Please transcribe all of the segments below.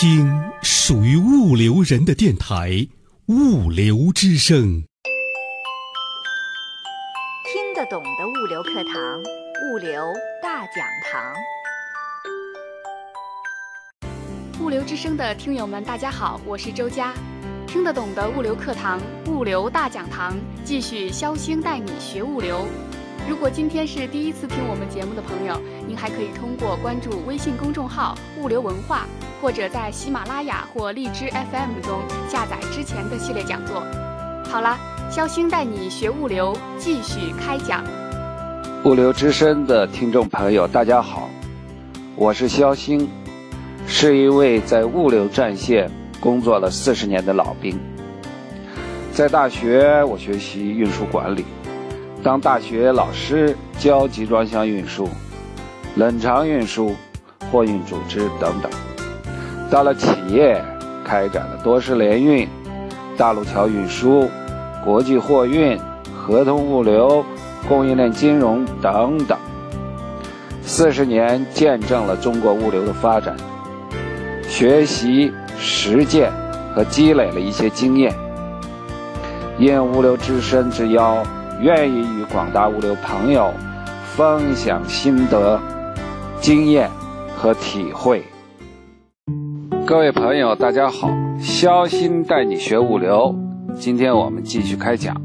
听属于物流人的电台《物流之声》。听得懂的物流课堂，物流大讲堂。物流之声的听友们，大家好，我是周佳。听得懂的物流课堂，物流大讲堂，继续肖星带你学物流。如果今天是第一次听我们节目的朋友，您还可以通过关注微信公众号“物流文化”，或者在喜马拉雅或荔枝 FM 中下载之前的系列讲座。好了，肖星带你学物流，继续开讲。物流之声的听众朋友，大家好，我是肖星，是一位在物流战线工作了四十年的老兵。在大学，我学习运输管理。当大学老师教集装箱运输、冷藏运输、货运组织等等；到了企业，开展了多式联运、大陆桥运输、国际货运、合同物流、供应链金融等等。四十年见证了中国物流的发展，学习、实践和积累了一些经验。应物流之声之邀。愿意与广大物流朋友分享心得、经验和体会。各位朋友，大家好，肖鑫带你学物流。今天我们继续开讲。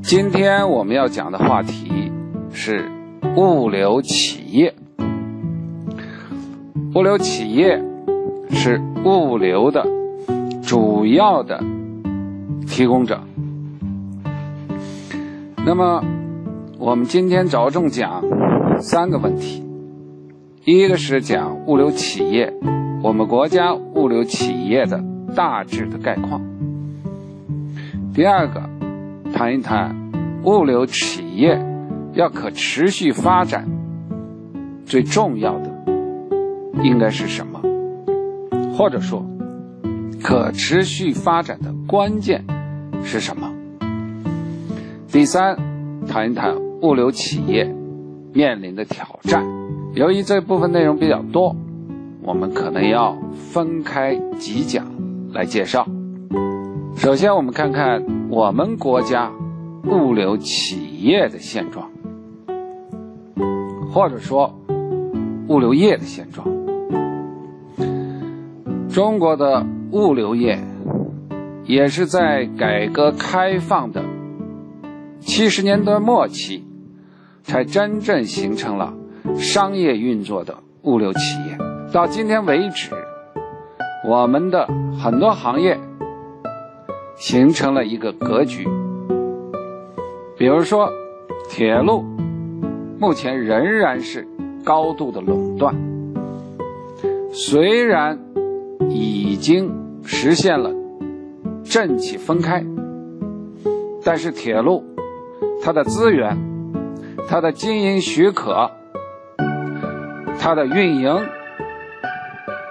今天我们要讲的话题是物流企业。物流企业是物流的主要的提供者。那么，我们今天着重讲三个问题。一个是讲物流企业，我们国家物流企业的大致的概况。第二个，谈一谈物流企业要可持续发展，最重要的应该是什么？或者说，可持续发展的关键是什么？第三，谈一谈物流企业面临的挑战。由于这部分内容比较多，我们可能要分开几讲来介绍。首先，我们看看我们国家物流企业的现状，或者说物流业的现状。中国的物流业也是在改革开放的。七十年代末期，才真正形成了商业运作的物流企业。到今天为止，我们的很多行业形成了一个格局。比如说，铁路目前仍然是高度的垄断，虽然已经实现了政企分开，但是铁路。它的资源、它的经营许可、它的运营，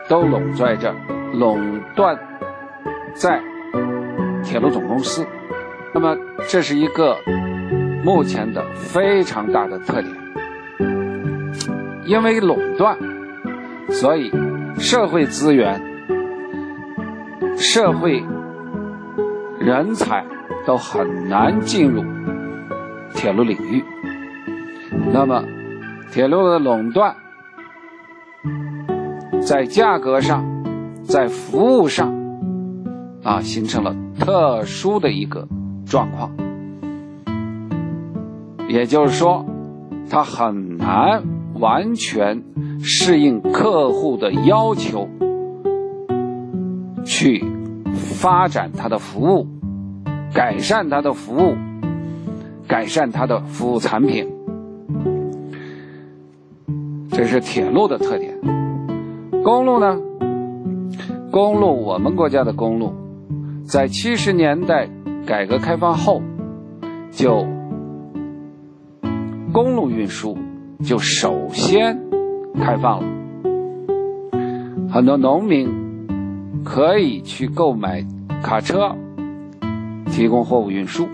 都垄在着垄断在铁路总公司。那么，这是一个目前的非常大的特点。因为垄断，所以社会资源、社会人才都很难进入。铁路领域，那么铁路的垄断，在价格上，在服务上，啊，形成了特殊的一个状况。也就是说，它很难完全适应客户的要求，去发展它的服务，改善它的服务。改善它的服务产品，这是铁路的特点。公路呢？公路，我们国家的公路，在七十年代改革开放后，就公路运输就首先开放了，很多农民可以去购买卡车，提供货物运输。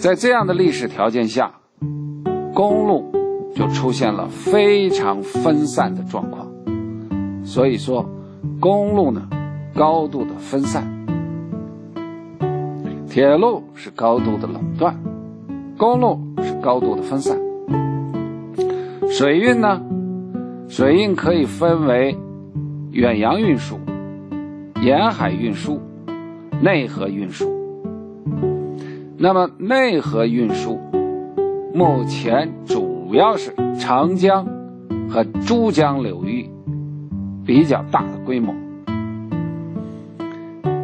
在这样的历史条件下，公路就出现了非常分散的状况，所以说公路呢高度的分散，铁路是高度的垄断，公路是高度的分散。水运呢，水运可以分为远洋运输、沿海运输、内河运输。那么内河运输目前主要是长江和珠江流域比较大的规模。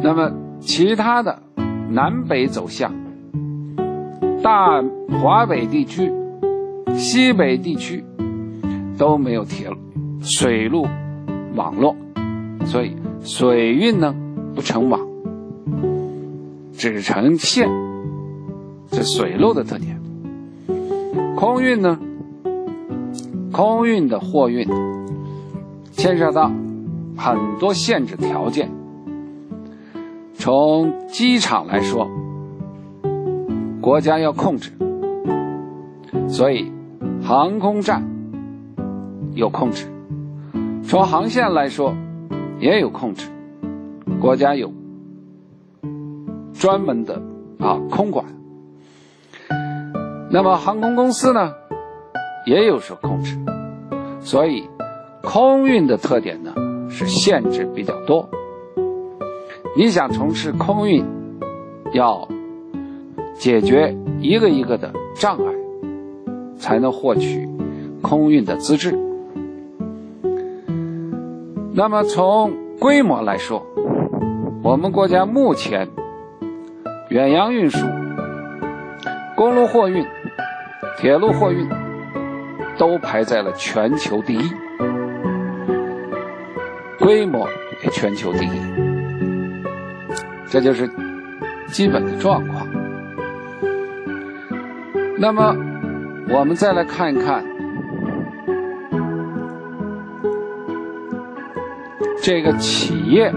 那么其他的南北走向、大华北地区、西北地区都没有铁路、水路网络，所以水运呢不成网，只成线。是水路的特点。空运呢？空运的货运牵涉到很多限制条件。从机场来说，国家要控制，所以航空站有控制；从航线来说，也有控制，国家有专门的啊空管。那么航空公司呢，也有所控制，所以空运的特点呢是限制比较多。你想从事空运，要解决一个一个的障碍，才能获取空运的资质。那么从规模来说，我们国家目前远洋运输、公路货运。铁路货运都排在了全球第一，规模也全球第一，这就是基本的状况。那么，我们再来看一看这个企业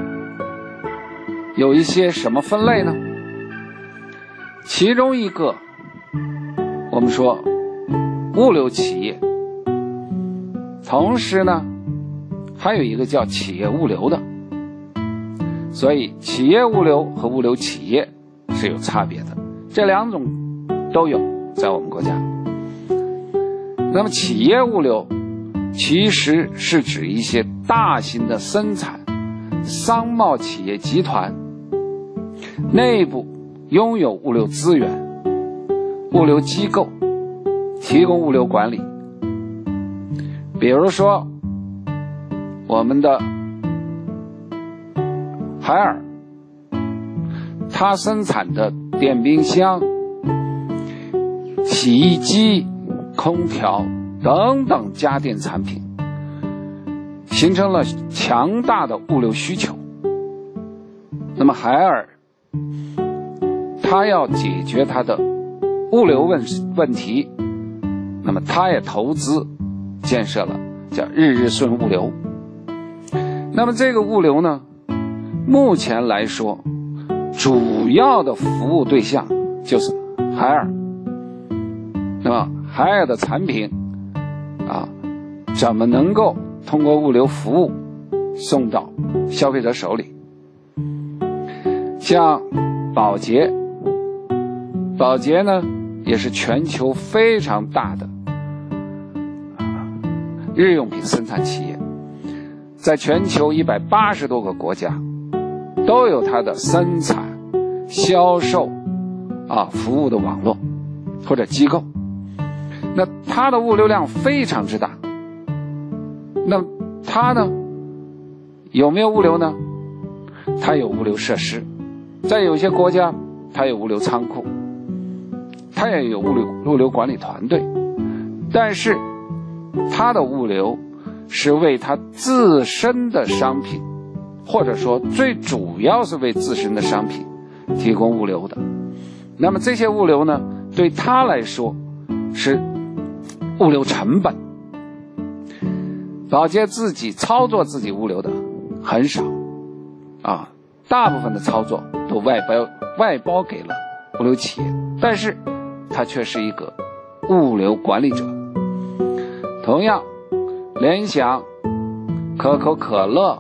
有一些什么分类呢？其中一个，我们说。物流企业，同时呢，还有一个叫企业物流的，所以企业物流和物流企业是有差别的，这两种都有在我们国家。那么企业物流其实是指一些大型的生产商贸企业集团，内部拥有物流资源、物流机构。提供物流管理，比如说我们的海尔，它生产的电冰箱、洗衣机、空调等等家电产品，形成了强大的物流需求。那么海尔，它要解决它的物流问问题。那么，他也投资建设了叫日日顺物流。那么，这个物流呢，目前来说，主要的服务对象就是海尔。那么，海尔的产品啊，怎么能够通过物流服务送到消费者手里？像宝洁，宝洁呢？也是全球非常大的日用品生产企业，在全球一百八十多个国家都有它的生产、销售啊服务的网络或者机构。那它的物流量非常之大。那它呢有没有物流呢？它有物流设施，在有些国家它有物流仓库。它也有物流物流管理团队，但是它的物流是为它自身的商品，或者说最主要是为自身的商品提供物流的。那么这些物流呢，对他来说是物流成本。宝洁自己操作自己物流的很少，啊，大部分的操作都外包外包给了物流企业，但是。他却是一个物流管理者。同样，联想可口可乐、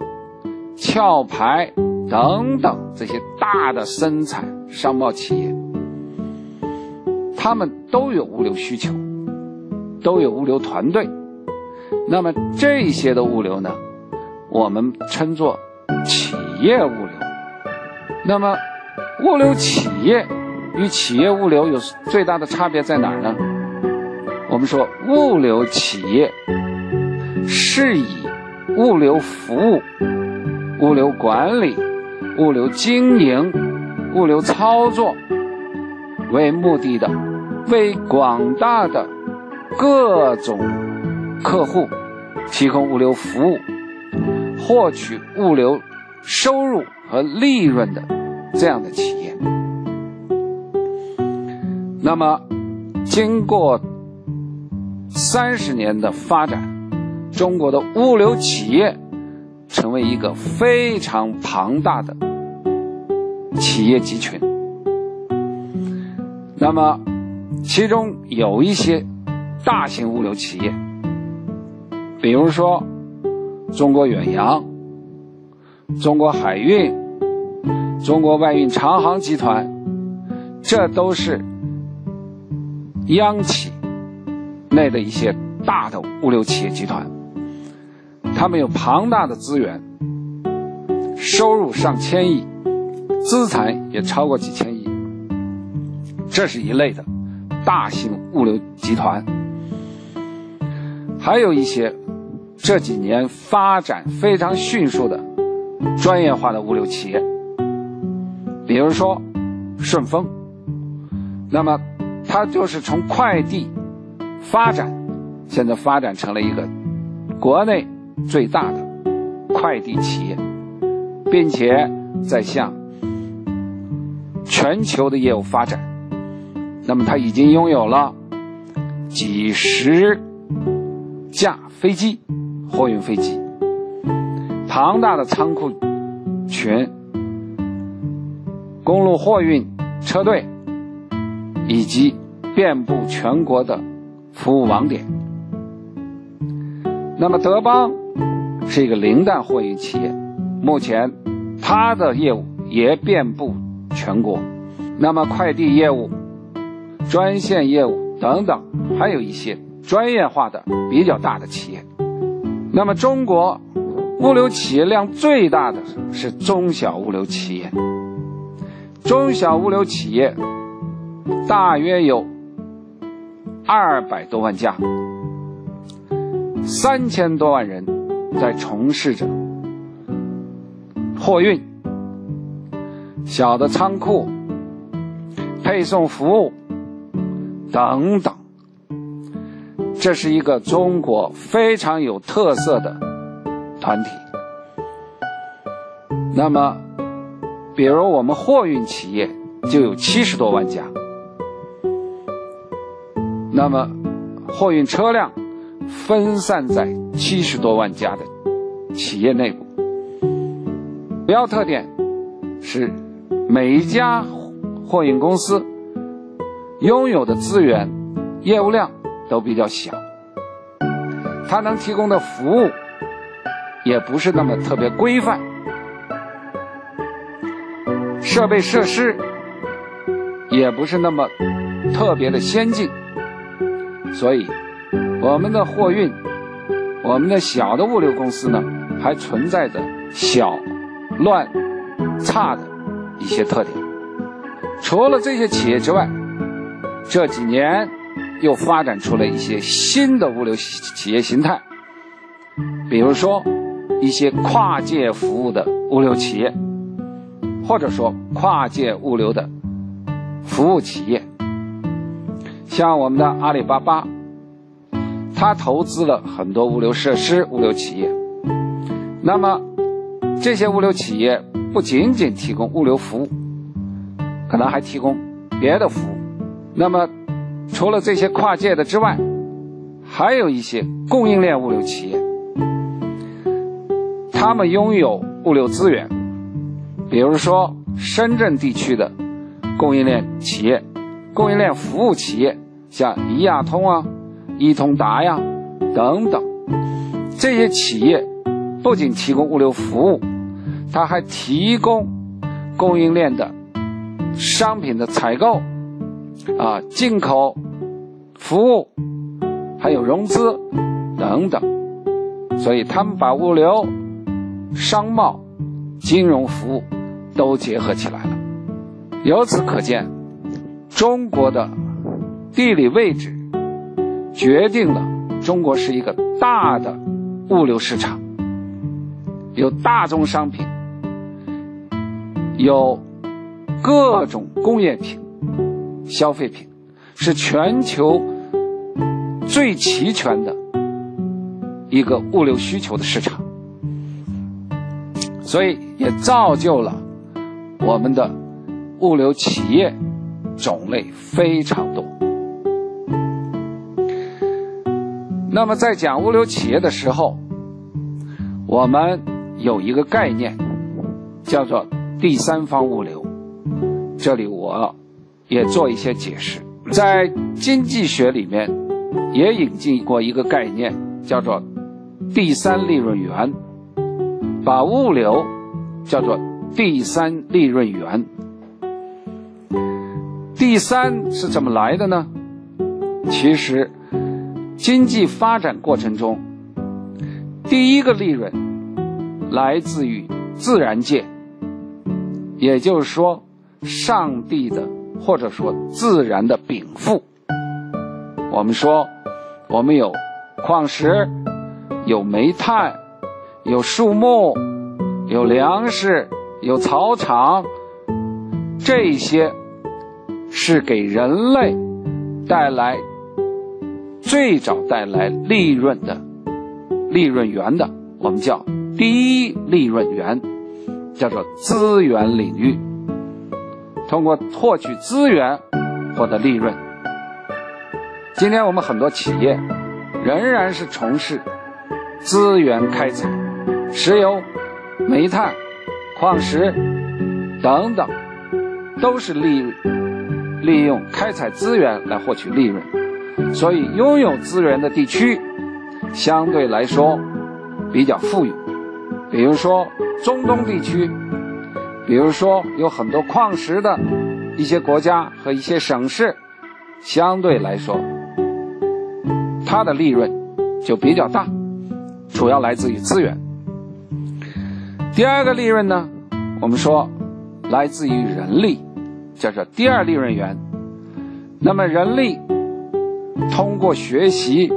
壳牌等等这些大的生产商贸企业，他们都有物流需求，都有物流团队。那么这些的物流呢，我们称作企业物流。那么物流企业与企业物流有最大的差别在哪儿呢？我们说物流企业是以物流服务、物流管理、物流经营、物流操作为目的的，为广大的各种客户提供物流服务，获取物流收入和利润的这样的企业。那么，经过三十年的发展，中国的物流企业成为一个非常庞大的企业集群。那么，其中有一些大型物流企业，比如说中国远洋、中国海运、中国外运长航集团，这都是央企。内的一些大的物流企业集团，他们有庞大的资源，收入上千亿，资产也超过几千亿。这是一类的大型物流集团。还有一些这几年发展非常迅速的专业化的物流企业，比如说顺丰，那么它就是从快递。发展，现在发展成了一个国内最大的快递企业，并且在向全球的业务发展。那么，它已经拥有了几十架飞机，货运飞机，庞大的仓库群，公路货运车队，以及遍布全国的。服务网点。那么德邦是一个零蛋货运企业，目前它的业务也遍布全国。那么快递业务、专线业务等等，还有一些专业化的比较大的企业。那么中国物流企业量最大的是中小物流企业，中小物流企业大约有。二百多万家，三千多万人在从事着货运、小的仓库、配送服务等等。这是一个中国非常有特色的团体。那么，比如我们货运企业就有七十多万家。那么，货运车辆分散在七十多万家的企业内部，主要特点是每一家货运公司拥有的资源、业务量都比较小，它能提供的服务也不是那么特别规范，设备设施也不是那么特别的先进。所以，我们的货运，我们的小的物流公司呢，还存在着小、乱、差的一些特点。除了这些企业之外，这几年又发展出了一些新的物流企业形态，比如说一些跨界服务的物流企业，或者说跨界物流的服务企业。像我们的阿里巴巴，它投资了很多物流设施、物流企业。那么，这些物流企业不仅仅提供物流服务，可能还提供别的服务。那么，除了这些跨界的之外，还有一些供应链物流企业，他们拥有物流资源，比如说深圳地区的供应链企业。供应链服务企业，像一亚通啊、一通达呀等等，这些企业不仅提供物流服务，它还提供供应链的商品的采购、啊进口服务，还有融资等等。所以他们把物流、商贸、金融服务都结合起来了。由此可见，中国的地理位置决定了中国是一个大的物流市场，有大宗商品，有各种工业品、消费品，是全球最齐全的一个物流需求的市场，所以也造就了我们的。物流企业种类非常多。那么在讲物流企业的时候，我们有一个概念，叫做第三方物流。这里我也做一些解释。在经济学里面也引进过一个概念，叫做第三利润源，把物流叫做第三利润源。第三是怎么来的呢？其实，经济发展过程中，第一个利润来自于自然界，也就是说，上帝的或者说自然的禀赋。我们说，我们有矿石，有煤炭，有树木，有粮食，有草场，这些。是给人类带来最早带来利润的利润源的，我们叫第一利润源，叫做资源领域。通过获取资源获得利润。今天我们很多企业仍然是从事资源开采，石油、煤炭、矿石等等，都是利润。利用开采资源来获取利润，所以拥有资源的地区相对来说比较富裕。比如说中东地区，比如说有很多矿石的一些国家和一些省市，相对来说它的利润就比较大，主要来自于资源。第二个利润呢，我们说来自于人力。叫做第二利润源。那么人力通过学习，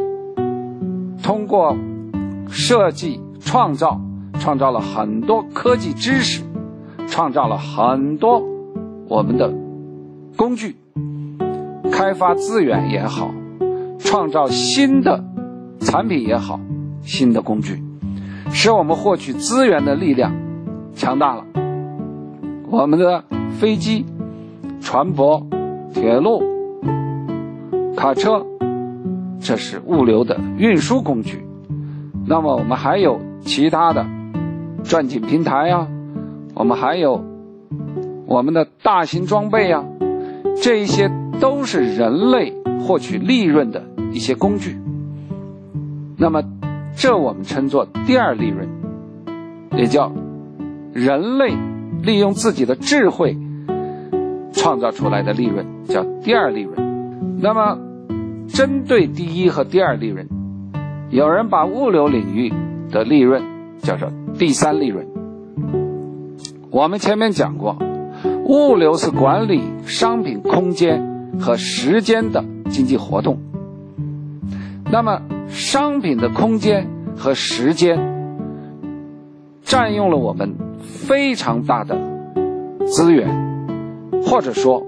通过设计创造，创造了很多科技知识，创造了很多我们的工具，开发资源也好，创造新的产品也好，新的工具，使我们获取资源的力量强大了。我们的飞机。船舶、铁路、卡车，这是物流的运输工具。那么我们还有其他的钻井平台呀，我们还有我们的大型装备呀，这一些都是人类获取利润的一些工具。那么这我们称作第二利润，也叫人类利用自己的智慧。创造出来的利润叫第二利润。那么，针对第一和第二利润，有人把物流领域的利润叫做第三利润。我们前面讲过，物流是管理商品空间和时间的经济活动。那么，商品的空间和时间占用了我们非常大的资源。或者说，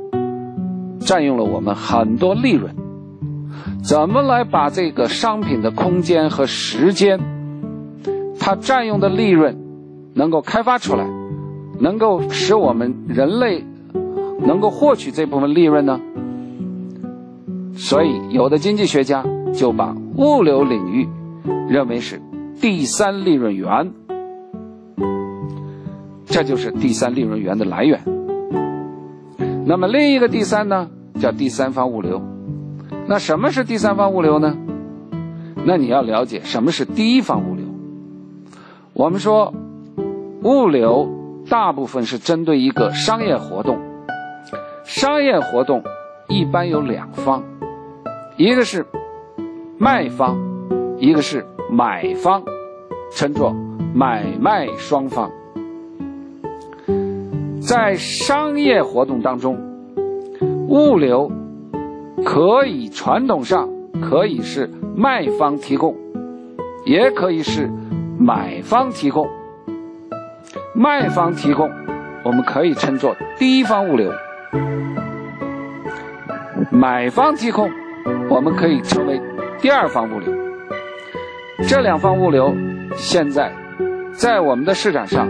占用了我们很多利润。怎么来把这个商品的空间和时间，它占用的利润，能够开发出来，能够使我们人类能够获取这部分利润呢？所以，有的经济学家就把物流领域认为是第三利润源，这就是第三利润源的来源。那么另一个第三呢，叫第三方物流。那什么是第三方物流呢？那你要了解什么是第一方物流。我们说，物流大部分是针对一个商业活动，商业活动一般有两方，一个是卖方，一个是买方，称作买卖双方。在商业活动当中，物流可以传统上可以是卖方提供，也可以是买方提供。卖方提供，我们可以称作第一方物流；买方提供，我们可以称为第二方物流。这两方物流现在在我们的市场上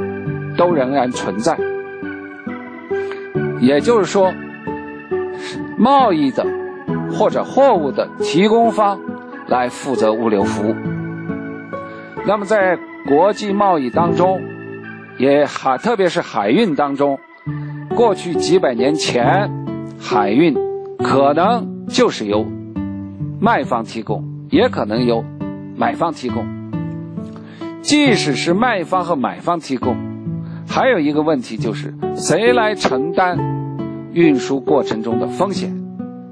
都仍然存在。也就是说，贸易的或者货物的提供方来负责物流服务。那么在国际贸易当中，也海特别是海运当中，过去几百年前，海运可能就是由卖方提供，也可能由买方提供。即使是卖方和买方提供。还有一个问题就是，谁来承担运输过程中的风险？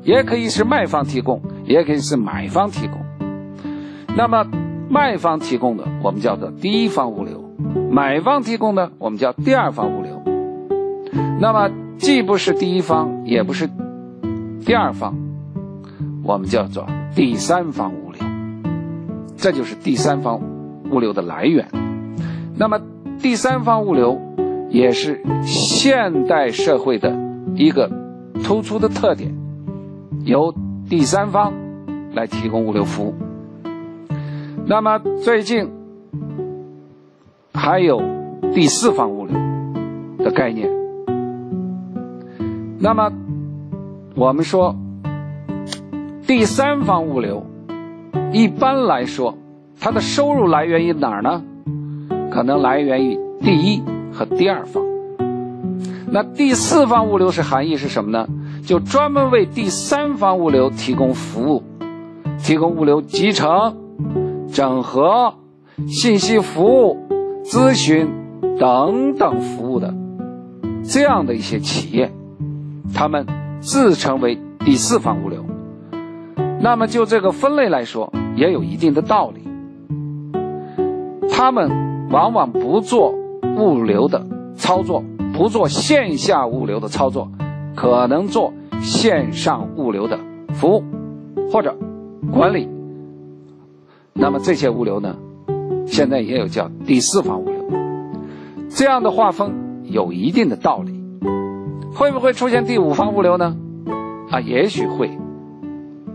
也可以是卖方提供，也可以是买方提供。那么，卖方提供的我们叫做第一方物流，买方提供的我们叫第二方物流。那么，既不是第一方，也不是第二方，我们叫做第三方物流。这就是第三方物流的来源。那么，第三方物流。也是现代社会的一个突出的特点，由第三方来提供物流服务。那么最近还有第四方物流的概念。那么我们说第三方物流，一般来说它的收入来源于哪儿呢？可能来源于第一。和第二方，那第四方物流是含义是什么呢？就专门为第三方物流提供服务，提供物流集成、整合、信息服务、咨询等等服务的这样的一些企业，他们自称为第四方物流。那么就这个分类来说，也有一定的道理。他们往往不做。物流的操作不做线下物流的操作，可能做线上物流的服务或者管理。那么这些物流呢，现在也有叫第四方物流。这样的划分有一定的道理。会不会出现第五方物流呢？啊，也许会。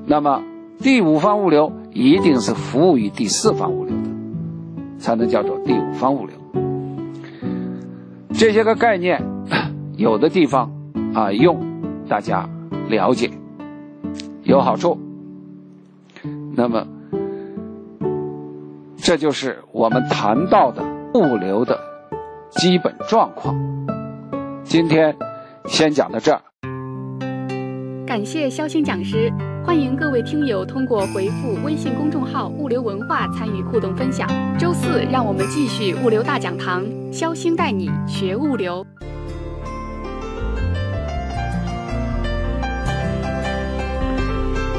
那么第五方物流一定是服务于第四方物流的，才能叫做第五方物流。这些个概念，有的地方啊用，大家了解有好处。那么，这就是我们谈到的物流的基本状况。今天先讲到这儿。感谢肖星讲师，欢迎各位听友通过回复微信公众号“物流文化”参与互动分享。周四，让我们继续物流大讲堂，肖星带你学物流。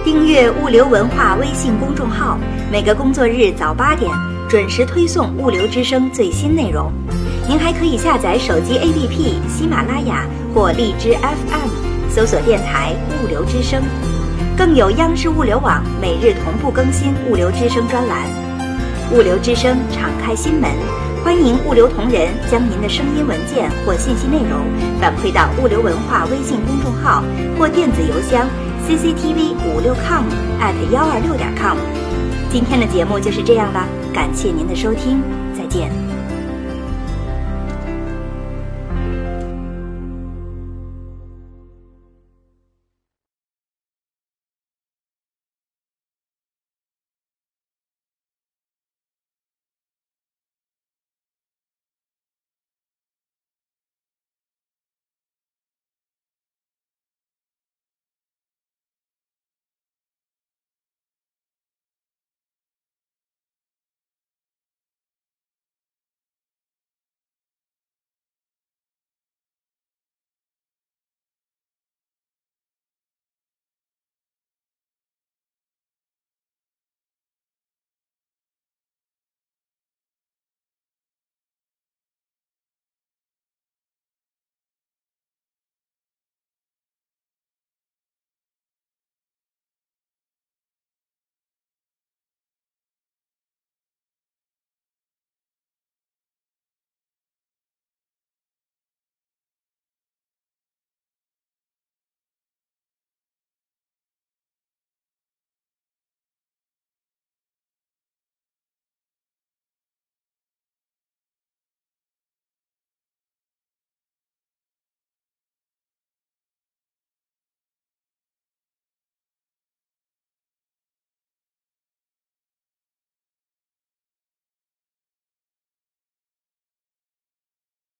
订阅物流文化微信公众号，每个工作日早八点准时推送物流之声最新内容。您还可以下载手机 APP 喜马拉雅或荔枝 FM。搜索电台物流之声，更有央视物流网每日同步更新物流之声专栏。物流之声敞开心门，欢迎物流同仁将您的声音文件或信息内容反馈到物流文化微信公众号或电子邮箱 cctv 五六 com at 幺二六点 com。今天的节目就是这样了，感谢您的收听，再见。